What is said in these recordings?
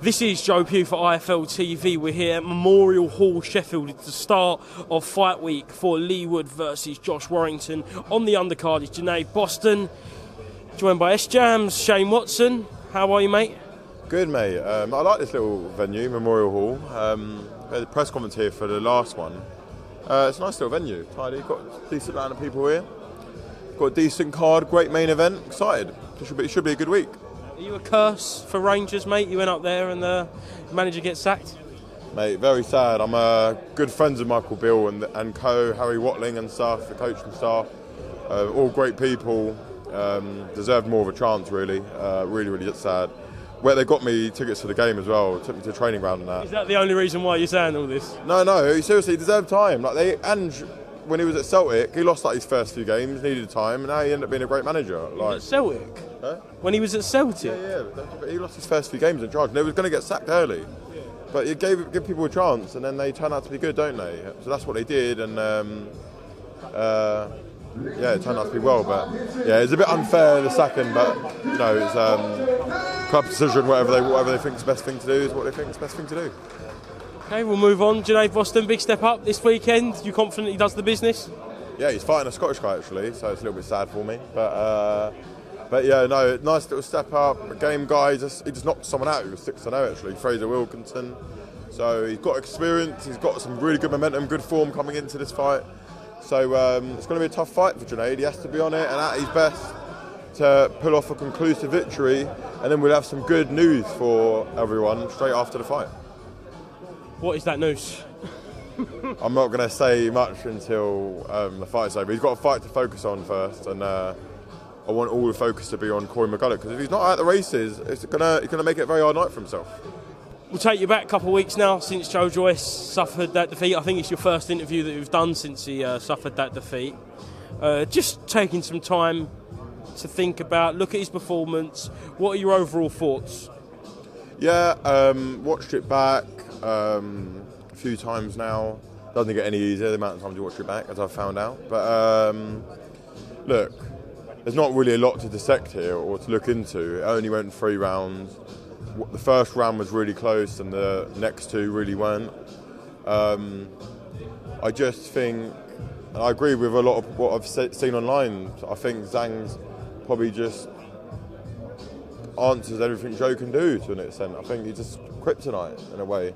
This is Joe Pugh for IFL TV. We're here at Memorial Hall, Sheffield. It's the start of fight week for Leigh Wood versus Josh Warrington. On the undercard is Junaid Bostan, joined by S Jams, Shane Watson. How are you, mate? Good, mate. Um, I like this little venue, Memorial Hall. Um, a press conference here for the last one. Uh, it's a nice little venue, tidy. Got a decent amount of people here. Got a decent card, great main event. Excited. It should be, it should be a good week. Are you a curse for Rangers, mate? You went up there and the manager gets sacked. Mate, very sad. I'm uh, good friends with Michael Beale and, and co, Harry Watling and stuff, the coaching staff. Uh, all great people. Um, deserved more of a chance, really. Uh, really, really sad. Where they got me tickets to the game as well, took me to the training ground and that. Is that the only reason why you're saying all this? No, no, seriously, deserved time. Like they and when he was at Celtic, he lost like his first few games, needed time, and now he ended up being a great manager. Like At Celtic? Huh? When he was at Celtic? Yeah, yeah, but he lost his first few games in charge. And they was going to get sacked early, but you gave give people a chance, and then they turn out to be good, don't they? So that's what they did, and um, uh, yeah, it turned out to be well. But yeah, it's a bit unfair the second, but you know, it's um, club decision. Whatever they whatever they think is the best thing to do is what they think is the best thing to do. Okay, we'll move on. Junaid Bostan, big step up this weekend. You confident he does the business? Yeah, he's fighting a Scottish guy actually, so it's a little bit sad for me. But uh, but yeah, no, nice little step up. Game guy, he just, he just knocked someone out who was six to zero actually, Fraser Wilkinson. So he's got experience. He's got some really good momentum, good form coming into this fight. So um, it's going to be a tough fight for Junaid. He has to be on it and at his best to pull off a conclusive victory, and then we'll have some good news for everyone straight after the fight. What is that news? I'm not going to say much until um, the fight's over. He's got a fight to focus on first, and uh, I want all the focus to be on Corey McGullough because if he's not at the races, it's gonna it's gonna make it a very hard night for himself. We'll take you back a couple of weeks now since Joe Joyce suffered that defeat. I think it's your first interview that you've done since he uh, suffered that defeat. Uh, just taking some time to think about, look at his performance. What are your overall thoughts? Yeah, um, watched it back um, a few times now. Doesn't get any easier the amount of times you watch it back, as I've found out. But um, look, there's not really a lot to dissect here or to look into. It only went three rounds. The first round was really close, and the next two really weren't. Um, I just think, and I agree with a lot of what I've seen online. I think Zhang's probably just answers everything Joe can do to an extent. I think he's just kryptonite in a way.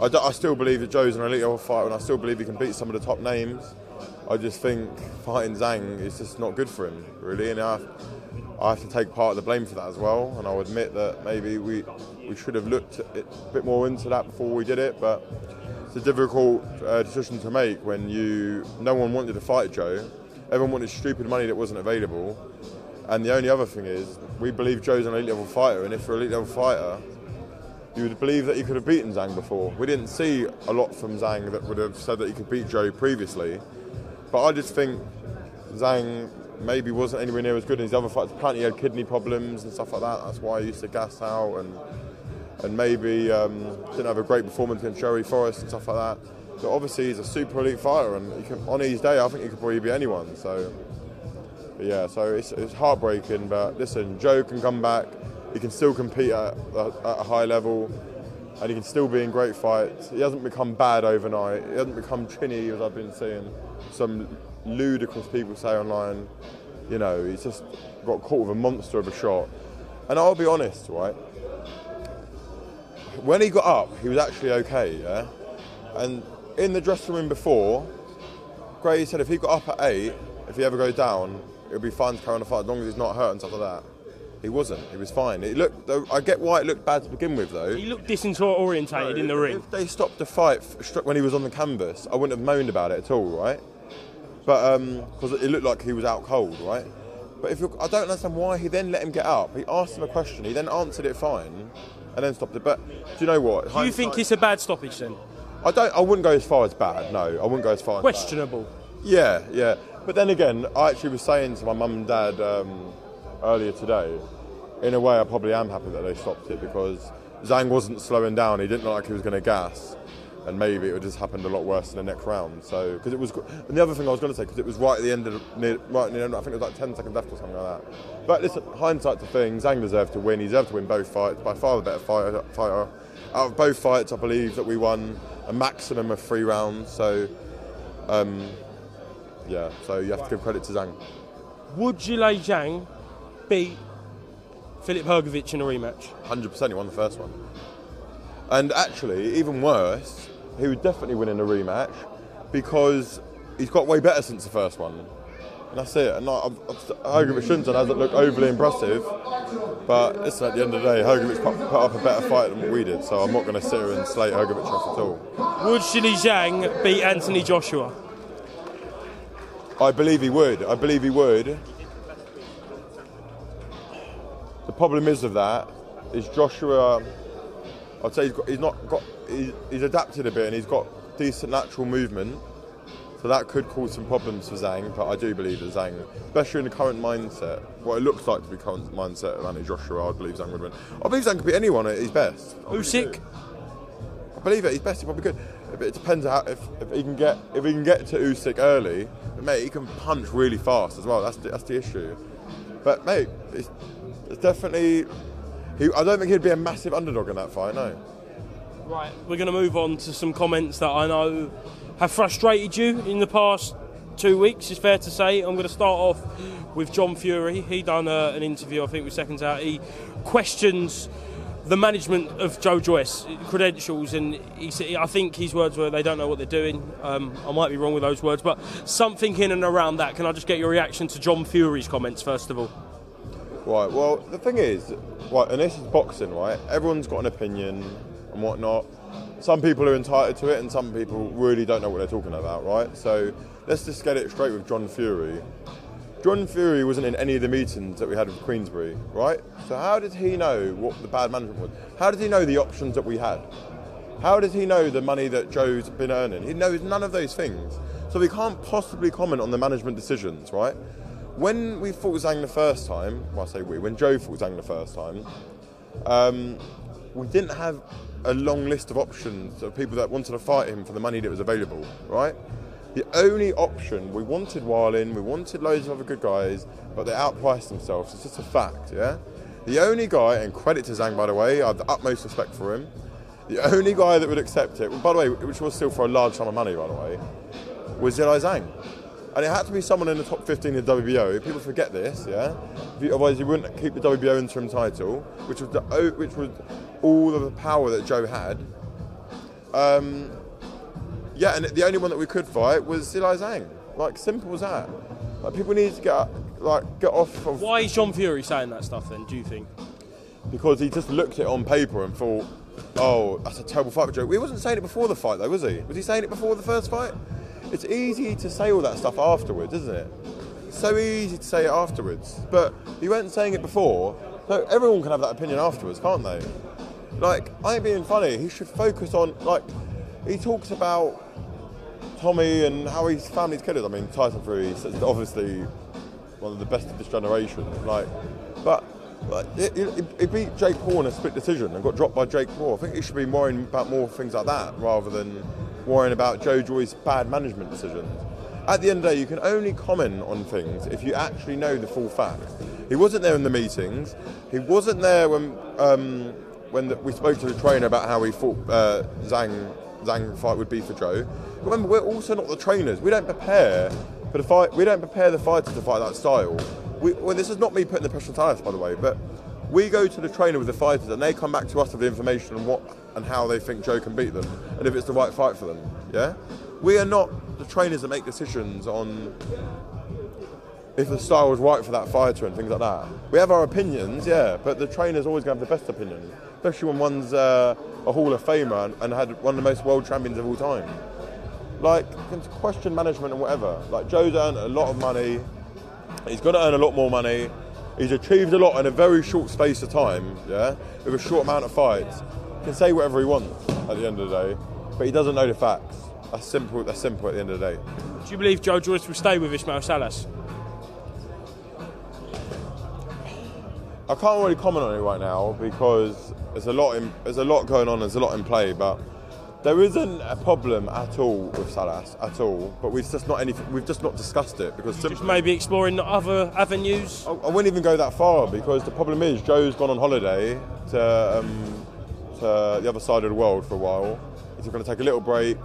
I, I still believe that Joe's an elite level fighter, and I still believe he can beat some of the top names. I just think fighting Zhang is just not good for him, really, and I have, I have to take part of the blame for that as well. And I'll admit that maybe we we should have looked a bit more into that before we did it, but it's a difficult uh, decision to make when you no one wanted to fight Joe, everyone wanted stupid money that wasn't available, and the only other thing is we believe Joe's an elite level fighter, and if you're an elite level fighter, you would believe that he could have beaten Zhang before. We didn't see a lot from Zhang that would have said that he could beat Joe previously, but I just think Zhang maybe wasn't anywhere near as good as his other fights. Apparently, he had kidney problems and stuff like that. That's why he used to gas out and and maybe um, didn't have a great performance against Joey Forrest and stuff like that. So obviously, he's a super elite fighter, and can, on his day, I think he could probably be anyone. So. Yeah, so it's, it's heartbreaking. But listen, Joe can come back. He can still compete at, at, at a high level, and he can still be in great fights. He hasn't become bad overnight. He hasn't become chinny, as I've been seeing some ludicrous people say online. You know, he's just got caught with a monster of a shot. And I'll be honest, right? When he got up, he was actually okay, yeah. And in the dressing room before, Gray said if he got up at eight, if he ever goes down, it'll be fine to carry on the fight as long as he's not hurt and stuff like that. He wasn't. He was fine. It looked. I get why it looked bad to begin with, though. He looked disorientated in the ring. If they stopped the fight when he was on the canvas, I wouldn't have moaned about it at all, right? But because it looked like he was out cold, right? But if I don't understand why he then let him get up. He asked him a question. He then answered it fine, and then stopped it. But do you know what? Do you think it's a bad stoppage then? I don't. I wouldn't go as far as bad. No, I wouldn't go as far. As. Questionable. Yeah, yeah. But then again, I actually was saying to my mum and dad um, earlier today, in a way, I probably am happy that they stopped it because Zhang wasn't slowing down. He didn't look like he was going to gas, and maybe it would just happened a lot worse in the next round. So, because it was, and the other thing I was going to say, because it was right at the end of near, right near I think it was like 10 seconds left or something like that. But listen, hindsight to things, Zhang deserved to win. He deserved to win both fights. By far the better fighter. fighter. Out of both fights, I believe that we won a maximum of three rounds. So. Um, yeah, so you have to give credit to Zhang. Would you Zhilei Zhang beat Filip Hrgovic in a rematch? 100% he won the first one. And actually, even worse, he would definitely win in a rematch because he's got way better since the first one. And that's it. And I, I, Hrgovic shouldn't have doesn't look overly impressive. But listen, at the end of the day, Hrgovic put, put up a better fight than what we did. So I'm not going to sit here and slate Hergovic off at all. Would Zhilei Zhang beat Anthony Joshua? I believe he would. I believe he would. Problem is of that is Joshua. I'd say he's, got, he's not got. He's, he's adapted a bit and he's got decent natural movement. So that could cause some problems for Zhang, but I do believe that Zhang, especially in the current mindset, what it looks like to be current mindset of Anthony Joshua, I believe Zhang would win. I believe Zhang could beat anyone at his best. I Usyk? I believe at his best he probably could. But it depends how, if, if he can get if he can get to Usyk early. But mate, he can punch really fast as well. That's the, that's the issue. But mate, it's, definitely. He, I don't think he'd be a massive underdog in that fight. No. Right, we're going to move on to some comments that I know have frustrated you in the past two weeks. It's fair to say. I'm going to start off with John Fury. He done uh, an interview, I think, with Seconds Out. He questions the management of Joe Joyce credentials, and he said, I think his words were they don't know what they're doing. Um, I might be wrong with those words, but something in and around that. Can I just get your reaction to John Fury's comments first of all? Right. Well, the thing is, right, and this is boxing, right? Everyone's got an opinion and whatnot. Some people are entitled to it, and some people really don't know what they're talking about, right? So let's just get it straight with John Fury. John Fury wasn't in any of the meetings that we had with Queensberry, right? So how did he know what the bad management was? How did he know the options that we had? How did he know the money that Joe's been earning? He knows none of those things. So we can't possibly comment on the management decisions, right? When we fought Zhang the first time, well, I say we, when Joe fought Zhang the first time, um, we didn't have a long list of options of people that wanted to fight him for the money that was available, right? The only option we wanted Wilding, we wanted loads of other good guys, but they outpriced themselves. It's just a fact, yeah. The only guy, and credit to Zhang by the way, I have the utmost respect for him. The only guy that would accept it, by the way, which was still for a large sum of money, by the way, was Zhilei Zhang. And it had to be someone in the top 15 of the WBO. People forget this, yeah. You- Otherwise, you wouldn't keep the WBO interim title, which was the which was all of the power that Joe had. Um, yeah, and the only one that we could fight was Zhilei Zhang. Like simple as that. Like people need to get like get off of Why is John Fury saying that stuff then, do you think? because he just looked at it on paper and thought, oh, that's a terrible fight for Joe. He wasn't saying it before the fight though, was he? Was he saying it before the first fight? It's easy to say all that stuff afterwards, isn't it? So easy to say it afterwards. But he wasn't saying it before, so everyone can have that opinion afterwards, can't they? Like, I ain't being funny, he should focus on, like, he talks about Tommy and how his family's killed. I mean, Tyson Fury is obviously one of the best of this generation. Like, but like, it beat Jake Paul in a split decision and got dropped by Jake Paul. I think he should be worrying about more things like that rather than worrying about Joe Joyce's bad management decisions. At the end of the day, you can only comment on things if you actually know the full facts. He wasn't there in the meetings. He wasn't there when um, when the, we spoke to the trainer about how he thought uh, Zhang Zhang fight would be for Joe. Remember, we're also not the trainers. We don't prepare for the fight. We don't prepare the fighters to fight that style. We, well, this is not me putting the pressure on Talis, by the way, but we go to the trainer with the fighters, and they come back to us with the information on what and how they think Joe can beat them, and if it's the right fight for them. Yeah, we are not the trainers that make decisions on if the style was right for that fighter and things like that. We have our opinions, yeah, but the trainer's always going to have the best opinion, especially when one's uh, a Hall of Famer and, and had one of the most world champions of all time. Like, question management and whatever. Like, Joe's earned a lot of money. He's going to earn a lot more money. He's achieved a lot in a very short space of time, yeah, with a short amount of fights. He can say whatever he wants at the end of the day, but he doesn't know the facts. That's simple. That's simple at the end of the day. Do you believe Joe Joyce will stay with Ismael Salas? I can't really comment on it right now because there's a lot in, there's a lot going on. There's a lot in play, but there isn't a problem at all with Salas at all. But we've just not anything. We've just not discussed it because Just simply, maybe exploring other avenues. I, I wouldn't even go that far because the problem is Joe's gone on holiday to, um, to the other side of the world for a while. He's going to take a little break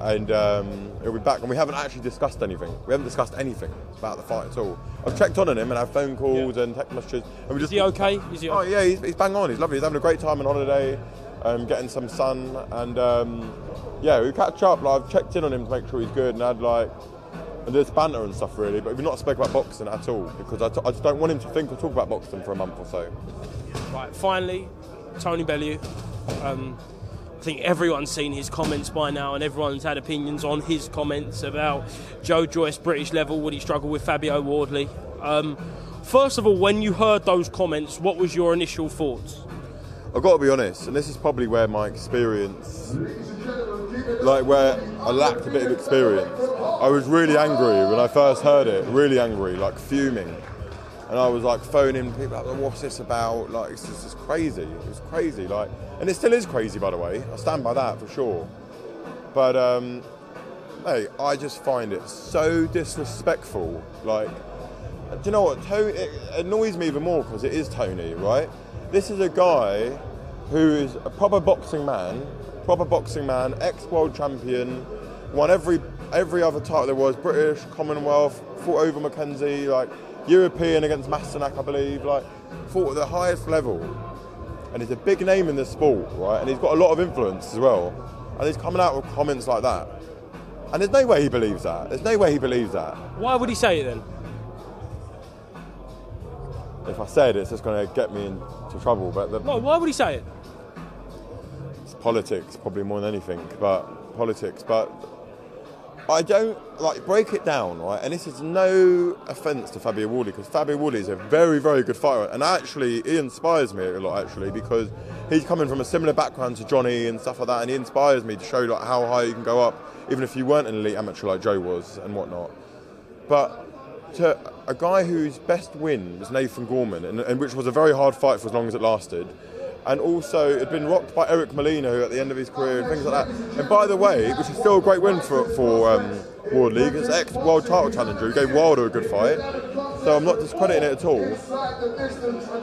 and um, he'll be back. And we haven't actually discussed anything. We haven't discussed anything about the fight at all. I've checked on on him and had phone calls Yeah. and text messages. And we Is just he okay? Is he Oh yeah, he's, he's bang on. He's lovely. He's having a great time on holiday, um, getting some sun, and um, yeah, we catch up. Like, I've checked in on him to make sure he's good, and had like and there's banter and stuff really, but we've not spoke about boxing at all because I, t- I just don't want him to think or talk about boxing for a month or so. Right, finally, Tony Bellew. I think everyone's seen his comments by now, and everyone's had opinions on his comments about Joe Joyce, British level, would he struggle with Fabio Wardley? Um, first of all, when you heard those comments, what was your initial thoughts? I've got to be honest, and this is probably where my experience, like where I lacked a bit of experience. I was really angry when I first heard it, really angry, like fuming. And I was like phoning people like, what's this about? Like, it's just it's crazy. It was crazy. Like, and it still is crazy, by the way. I stand by that for sure. But, um, hey, I just find it so disrespectful. Like, do you know what? Tony, it annoys me even more because it is Tony, right? This is a guy who is a proper boxing man, proper boxing man, ex-world champion, won every every other title there was, British, Commonwealth, fought Ovill McKenzie, like European against Masternak, I believe, like fought at the highest level. And he's a big name in the sport, right? And he's got a lot of influence as well. And he's coming out with comments like that. And there's no way he believes that. There's no way he believes that. Why would he say it then? If I said it, it's just going to get me into trouble. But the, No, why would he say it? it's politics probably more than anything. But politics. But I don't like break it down, right? And this is no offence to Fabio Wardley because Fabio Wardley is a very, very good fighter, and actually he inspires me a lot actually because he's coming from a similar background to Johnny and stuff like that, and he inspires me to show like how high you can go up, even if you weren't an elite amateur like Joe was and whatnot. But to a guy whose best win was Nathan Gorman, and, and which was a very hard fight for as long as it lasted, and also had been rocked by Eric Molina, who at the end of his career and things like that. And by the way, which is still a great win for for um, Wardley, because ex world title challenger, who gave Wilder a good fight. So I'm not discrediting it at all.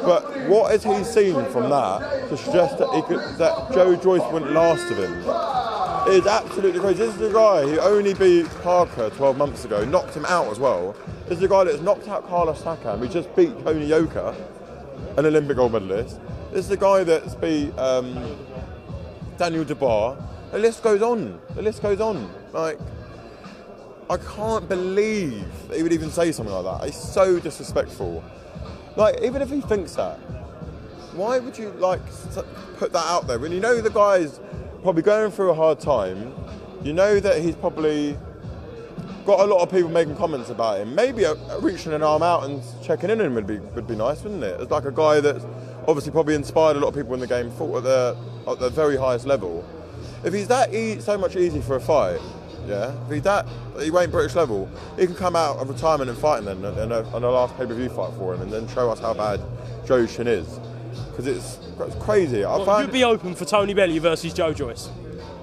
But what has he seen from that to suggest that, he could, that Joe Joyce wouldn't last of him? It is absolutely crazy. This is the guy who only beat Parker 12 months ago, knocked him out as well. This is the guy that's knocked out Carlos Takam, who just beat Tony Yoka, an Olympic gold medalist. This is the guy that's beat um, Daniel Dubois. The list goes on. The list goes on. Like, I can't believe he would even say something like that. It's so disrespectful. Like, even if he thinks that, why would you like put that out there when you know the guy's probably going through a hard time? You know that he's probably got a lot of people making comments about him. Maybe a, a reaching an arm out and checking in on him would be would be nice, wouldn't it? It's like a guy that's obviously probably inspired a lot of people in the game, fought at the at the very highest level. If he's that e- so much easy for a fight, Yeah, if he's that he ain't British level, he can come out of retirement and fight him then in a, in a last pay per view fight for him, and then show us how bad Joe Shin is, because it's, it's crazy. I Well, you'd be open for Tony Bellew versus Joe Joyce.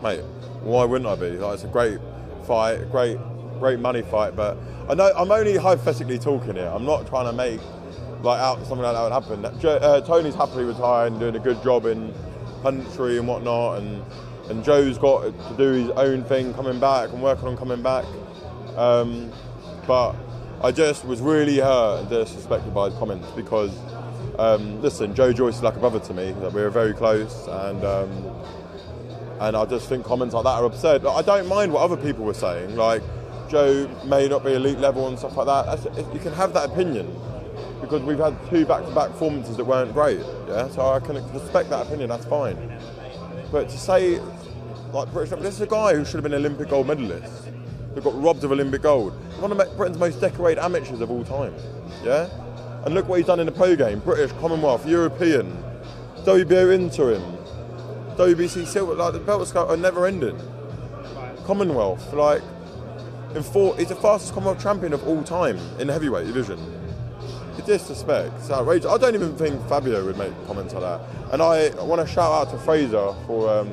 mate, why wouldn't I be? Like, it's a great fight, great, great money fight. But I know I'm only hypothetically talking here. I'm not trying to make like out something like that would happen. Uh, Tony's happily retired and doing a good job in country and whatnot, and and Joe's got to do his own thing, coming back and working on coming back. Um, but I just was really hurt and disrespected by his comments because. Um, listen, Joe Joyce is like a brother to me. Like, we're very close, and um, and I just think comments like that are absurd. Like, I don't mind what other people were saying, like Joe may not be elite level and stuff like that. You can have that opinion because we've had two back-to-back performances that weren't great. Yeah, so I can respect that opinion. That's fine. But to say like British, this is a guy who should have been an Olympic gold medalist who got robbed of Olympic gold. One of Britain's most decorated amateurs of all time. Yeah, and look what he's done in the pro game: British, Commonwealth, European, WBO interim. WBC silver, like the belts are never ending. Commonwealth, like in four, he's the fastest Commonwealth champion of all time in the heavyweight division. It's disrespect, it's outrageous. I don't even think Fabio would make comments like that. And I want to shout out to Fraser for um,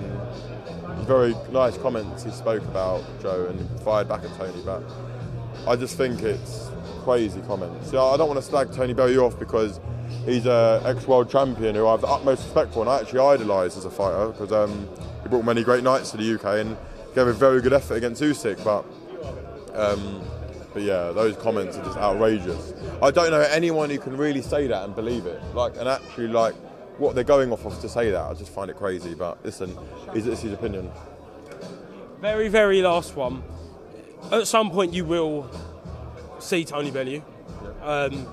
very nice comments he spoke about Joe and fired back at Tony. But I just think it's crazy comments. Yeah, I don't want to slag Tony Bellew off because he's an ex-world champion who I have the utmost respect for and I actually idolise as a fighter because um, he brought many great nights to the UK and gave a very good effort against Usyk. But um, but yeah, those comments are just outrageous. I don't know anyone who can really say that and believe it. Like and actually like what they're going off of to say that. I just find it crazy. But listen, it's it's his opinion. Very, very last one. At some point, you will see Tony Bellew. Um,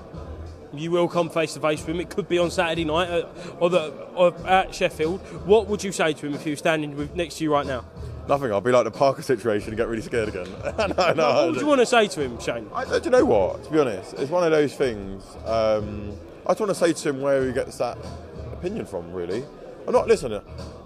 you will come face to face with him. It could be on Saturday night at, or, the, or at Sheffield. What would you say to him if he was standing with, next to you right now? Nothing. I'll be like the Parker situation and get really scared again. no, no. What would you want to say to him, Shane? I, do you know what? To be honest, it's one of those things. Um, I just want to say to him where he gets that opinion from. Really, I'm not listening.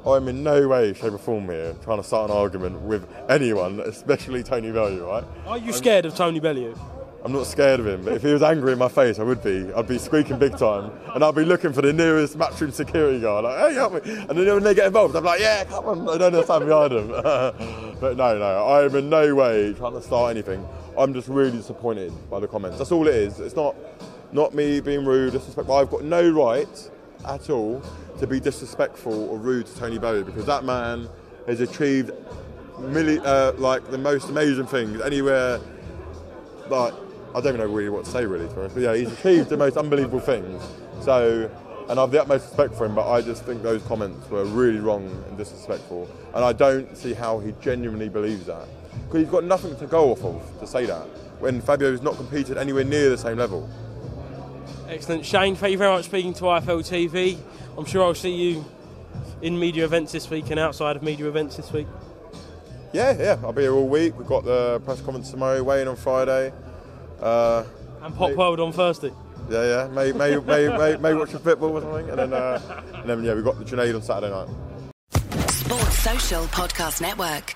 I'm in no way, shape, or form here trying to start an argument with anyone, especially Tony Bellew. Right? Are you scared of Tony Bellew? I'm not scared of him, but if he was angry in my face, I would be. I'd be squeaking big time, and I'd be looking for the nearest matchroom security guy, like, "Hey, help me!" And then when they get involved, I'm like, "Yeah, come on!" I don't know stand behind them. but no, no, I'm in no way trying to start anything. I'm just really disappointed by the comments. That's all it is. It's not, not me being rude, disrespectful. I've got no right at all to be disrespectful or rude to Tony Bellew because that man has achieved milli- uh, like the most amazing things anywhere. Like I don't even know really what to say really, to be honest. But yeah, he's achieved the most unbelievable things. So, and I have the utmost respect for him, but I just think those comments were really wrong and disrespectful. And I don't see how he genuinely believes that. Because he's got nothing to go off of to say that when Fabio's not competed anywhere near the same level. Excellent. Shane, thank you very much for speaking to IFL TV. I'm sure I'll see you in media events this week and outside of media events this week. Yeah, yeah, I'll be here all week. We've got the press conference tomorrow, weighing on Friday. Uh, And Pop World on Thursday. yeah, yeah, may, may, may, may, may watch the football or something. And then, uh, and then yeah, we've got the Junaid on Saturday night. Sports Social Podcast Network.